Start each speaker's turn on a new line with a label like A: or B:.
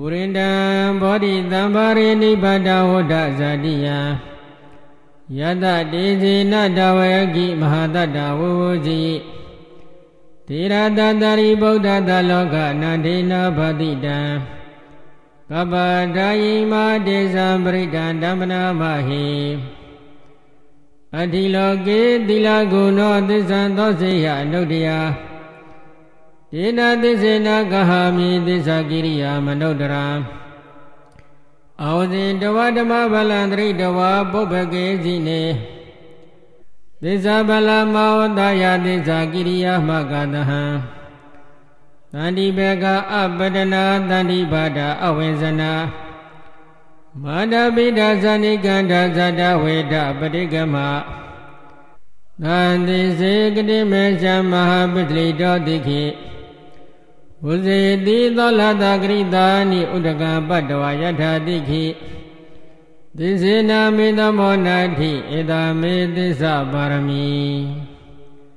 A: ပုရိန္ဒံဘောဓိတံပါရိနိဗ္ဗာဒဝဒဇာတိယယတတေဇေနတဝေကိမဟာတတဝဝဇိသေရတတရိဗုဒ္ဓတလောကနာဒေနာဗတိတံကပ္ပဒါယိမာတေဇံပရိဒံဓမ္မနာမဟိအတိလောကေတိလဂုဏောသစ္ဆံသောစေယအနုတ္တယ ဒေနာသစ္စေနာကဟာမိသစ္စာကိရိယာမနုဿရာအောဇင်တဝဓမ္မဗလံတရိတဝပုပ္ပကေစီနေသစ္စာဗလမောတယသစ္စာကိရိယာမကတဟံတန္တိဘေကအပတနာတန္တိဘာဒအဝိဇနာမာဒပိဒဇာနိကန္ဓဇတဝေဒပရိကမသန္တိစေကတိမေဇမဟာပတ္တိတောတိခိ ဝုဇေတိသောလတဂရိတာနိဥဒကပတ္တဝယထာတိခိသစ္စေနာမေတမောနာတိဧတမေသစ္စာပါရမီ